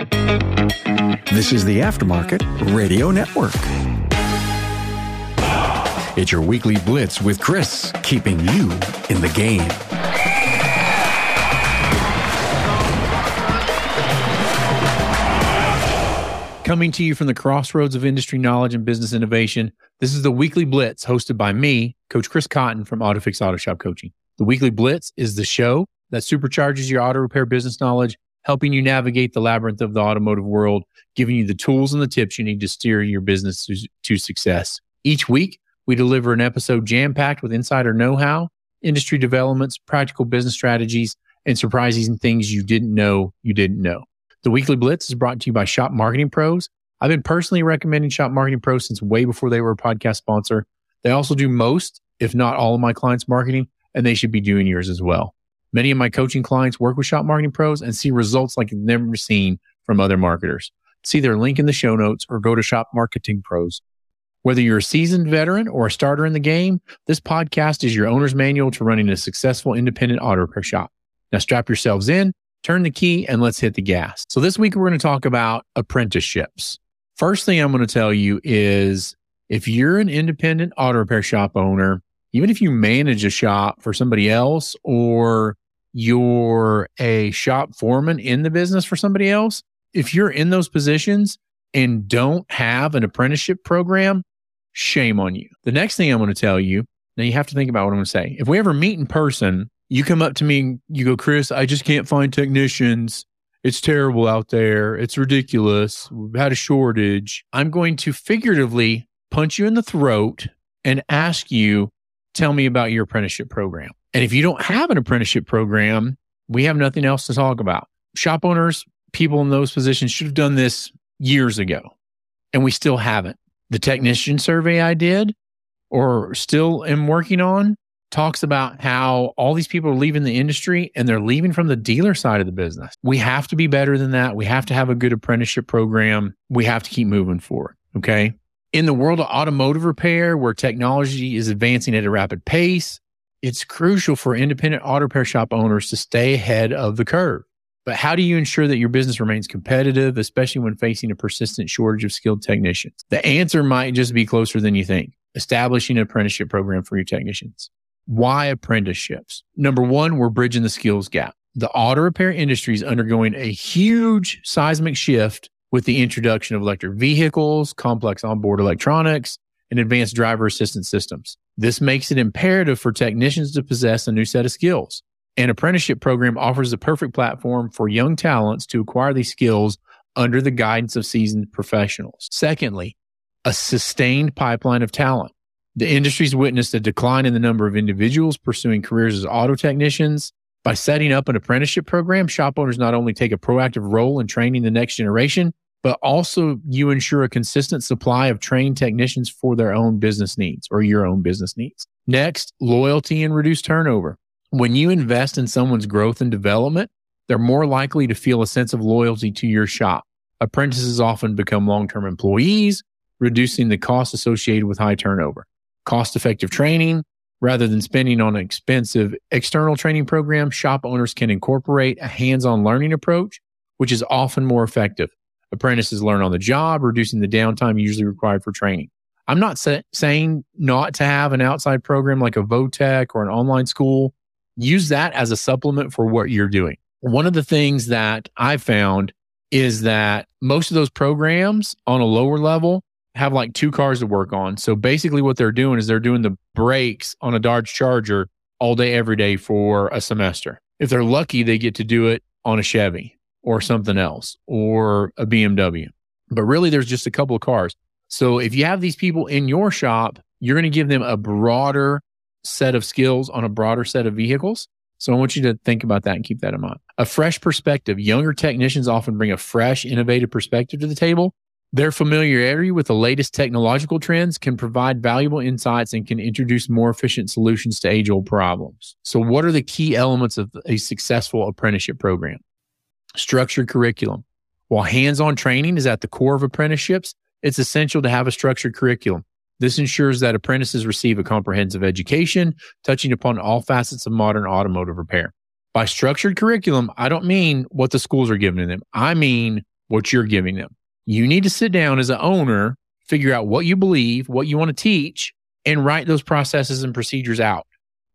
This is the Aftermarket Radio Network. It's your weekly blitz with Chris, keeping you in the game. Coming to you from the crossroads of industry knowledge and business innovation, this is the Weekly Blitz hosted by me, Coach Chris Cotton from AutoFix Auto Shop Coaching. The Weekly Blitz is the show that supercharges your auto repair business knowledge, helping you navigate the labyrinth of the automotive world, giving you the tools and the tips you need to steer your business to, to success. Each week, we deliver an episode jam packed with insider know how, industry developments, practical business strategies, and surprising things you didn't know you didn't know. The Weekly Blitz is brought to you by Shop Marketing Pros. I've been personally recommending Shop Marketing Pros since way before they were a podcast sponsor. They also do most, if not all of my clients' marketing, and they should be doing yours as well. Many of my coaching clients work with Shop Marketing Pros and see results like they've never seen from other marketers. See their link in the show notes or go to Shop Marketing Pros. Whether you're a seasoned veteran or a starter in the game, this podcast is your owner's manual to running a successful independent auto repair shop. Now strap yourselves in turn the key and let's hit the gas. So this week we're going to talk about apprenticeships. First thing I'm going to tell you is if you're an independent auto repair shop owner, even if you manage a shop for somebody else or you're a shop foreman in the business for somebody else, if you're in those positions and don't have an apprenticeship program, shame on you. The next thing I'm going to tell you, now you have to think about what I'm going to say. If we ever meet in person, you come up to me and you go, Chris, I just can't find technicians. It's terrible out there. It's ridiculous. We've had a shortage. I'm going to figuratively punch you in the throat and ask you, tell me about your apprenticeship program. And if you don't have an apprenticeship program, we have nothing else to talk about. Shop owners, people in those positions should have done this years ago, and we still haven't. The technician survey I did or still am working on talks about how all these people are leaving the industry and they're leaving from the dealer side of the business. We have to be better than that. We have to have a good apprenticeship program. We have to keep moving forward. Okay. In the world of automotive repair, where technology is advancing at a rapid pace, it's crucial for independent auto repair shop owners to stay ahead of the curve. But how do you ensure that your business remains competitive, especially when facing a persistent shortage of skilled technicians? The answer might just be closer than you think. Establishing an apprenticeship program for your technicians. Why apprenticeships? Number one, we're bridging the skills gap. The auto repair industry is undergoing a huge seismic shift with the introduction of electric vehicles, complex onboard electronics, and advanced driver assistance systems. This makes it imperative for technicians to possess a new set of skills. An apprenticeship program offers the perfect platform for young talents to acquire these skills under the guidance of seasoned professionals. Secondly, a sustained pipeline of talent. The industry's witnessed a decline in the number of individuals pursuing careers as auto technicians. By setting up an apprenticeship program, shop owners not only take a proactive role in training the next generation, but also you ensure a consistent supply of trained technicians for their own business needs or your own business needs. Next, loyalty and reduced turnover. When you invest in someone's growth and development, they're more likely to feel a sense of loyalty to your shop. Apprentices often become long term employees, reducing the costs associated with high turnover cost effective training. Rather than spending on an expensive external training program, shop owners can incorporate a hands on learning approach, which is often more effective. Apprentices learn on the job, reducing the downtime usually required for training. I'm not sa- saying not to have an outside program like a Votech or an online school. Use that as a supplement for what you're doing. One of the things that I found is that most of those programs on a lower level have like two cars to work on. So basically, what they're doing is they're doing the brakes on a Dodge Charger all day, every day for a semester. If they're lucky, they get to do it on a Chevy or something else or a BMW. But really, there's just a couple of cars. So if you have these people in your shop, you're going to give them a broader set of skills on a broader set of vehicles. So I want you to think about that and keep that in mind. A fresh perspective. Younger technicians often bring a fresh, innovative perspective to the table their familiarity with the latest technological trends can provide valuable insights and can introduce more efficient solutions to age old problems. So, what are the key elements of a successful apprenticeship program? Structured curriculum. While hands on training is at the core of apprenticeships, it's essential to have a structured curriculum. This ensures that apprentices receive a comprehensive education, touching upon all facets of modern automotive repair. By structured curriculum, I don't mean what the schools are giving them. I mean what you're giving them. You need to sit down as an owner, figure out what you believe, what you want to teach, and write those processes and procedures out.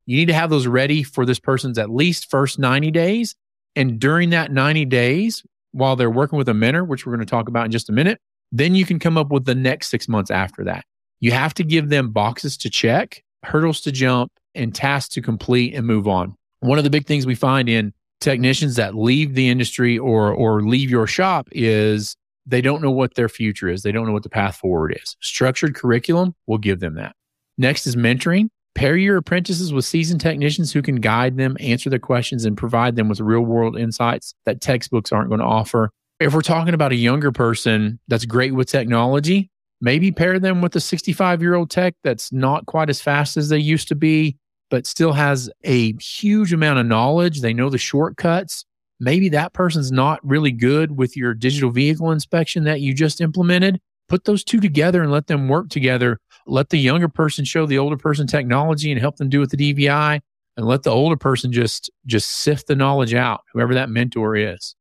You need to have those ready for this person's at least first 90 days. And during that 90 days, while they're working with a mentor, which we're going to talk about in just a minute, then you can come up with the next six months after that. You have to give them boxes to check, hurdles to jump, and tasks to complete and move on. One of the big things we find in technicians that leave the industry or or leave your shop is they don't know what their future is. They don't know what the path forward is. Structured curriculum will give them that. Next is mentoring. Pair your apprentices with seasoned technicians who can guide them, answer their questions, and provide them with real world insights that textbooks aren't going to offer. If we're talking about a younger person that's great with technology, maybe pair them with a 65 year old tech that's not quite as fast as they used to be, but still has a huge amount of knowledge. They know the shortcuts. Maybe that person's not really good with your digital vehicle inspection that you just implemented. Put those two together and let them work together let the younger person show the older person technology and help them do with the DVI and let the older person just just sift the knowledge out, whoever that mentor is.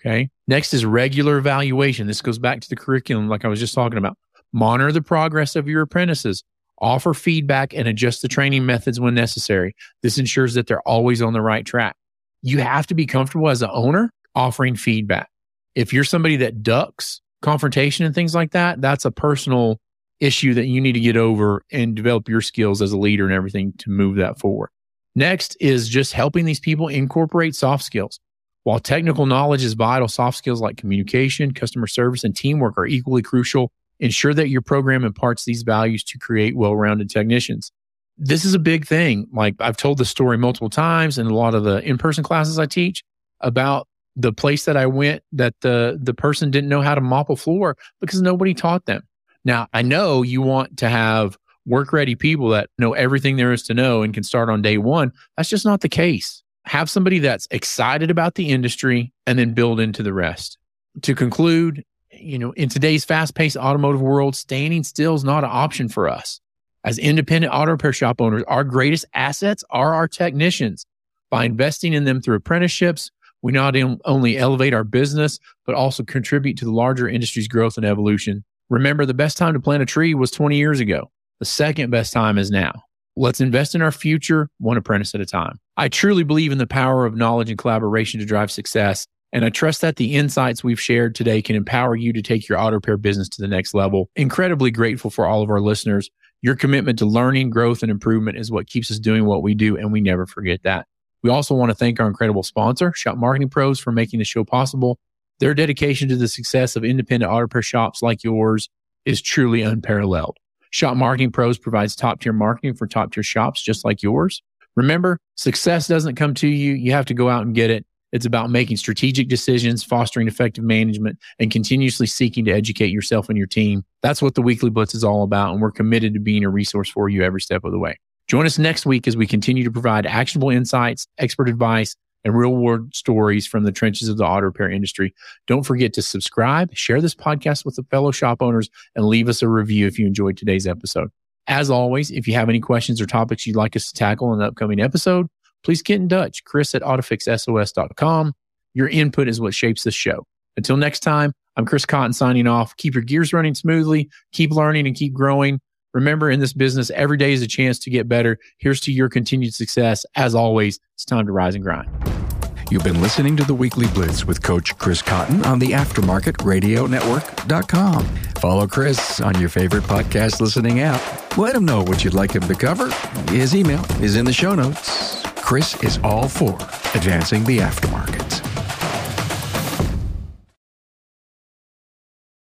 Okay. Next is regular evaluation. This goes back to the curriculum, like I was just talking about. Monitor the progress of your apprentices. Offer feedback and adjust the training methods when necessary. This ensures that they're always on the right track. You have to be comfortable as an owner offering feedback. If you're somebody that ducks confrontation and things like that, that's a personal issue that you need to get over and develop your skills as a leader and everything to move that forward. Next is just helping these people incorporate soft skills. While technical knowledge is vital, soft skills like communication, customer service, and teamwork are equally crucial. Ensure that your program imparts these values to create well rounded technicians. This is a big thing. Like I've told the story multiple times in a lot of the in person classes I teach about the place that I went that the, the person didn't know how to mop a floor because nobody taught them. Now, I know you want to have work ready people that know everything there is to know and can start on day one. That's just not the case. Have somebody that's excited about the industry and then build into the rest. To conclude, you know, in today's fast paced automotive world, standing still is not an option for us. As independent auto repair shop owners, our greatest assets are our technicians. By investing in them through apprenticeships, we not only elevate our business, but also contribute to the larger industry's growth and evolution. Remember, the best time to plant a tree was 20 years ago. The second best time is now. Let's invest in our future, one apprentice at a time. I truly believe in the power of knowledge and collaboration to drive success. And I trust that the insights we've shared today can empower you to take your auto repair business to the next level. Incredibly grateful for all of our listeners. Your commitment to learning, growth, and improvement is what keeps us doing what we do, and we never forget that. We also want to thank our incredible sponsor, Shop Marketing Pros, for making the show possible. Their dedication to the success of independent auto repair shops like yours is truly unparalleled. Shop Marketing Pros provides top tier marketing for top tier shops just like yours. Remember, success doesn't come to you. You have to go out and get it. It's about making strategic decisions, fostering effective management, and continuously seeking to educate yourself and your team. That's what the Weekly Blitz is all about. And we're committed to being a resource for you every step of the way. Join us next week as we continue to provide actionable insights, expert advice, and real world stories from the trenches of the auto repair industry. Don't forget to subscribe, share this podcast with the fellow shop owners, and leave us a review if you enjoyed today's episode. As always, if you have any questions or topics you'd like us to tackle in an upcoming episode, please get in touch. Chris at autofixsos.com. Your input is what shapes this show. Until next time, I'm Chris Cotton signing off. Keep your gears running smoothly, keep learning and keep growing. Remember, in this business, every day is a chance to get better. Here's to your continued success. As always, it's time to rise and grind. You've been listening to the Weekly Blitz with Coach Chris Cotton on the AftermarketRadioNetwork.com. Follow Chris on your favorite podcast listening app. Let him know what you'd like him to cover. His email is in the show notes. Chris is all for advancing the aftermarket.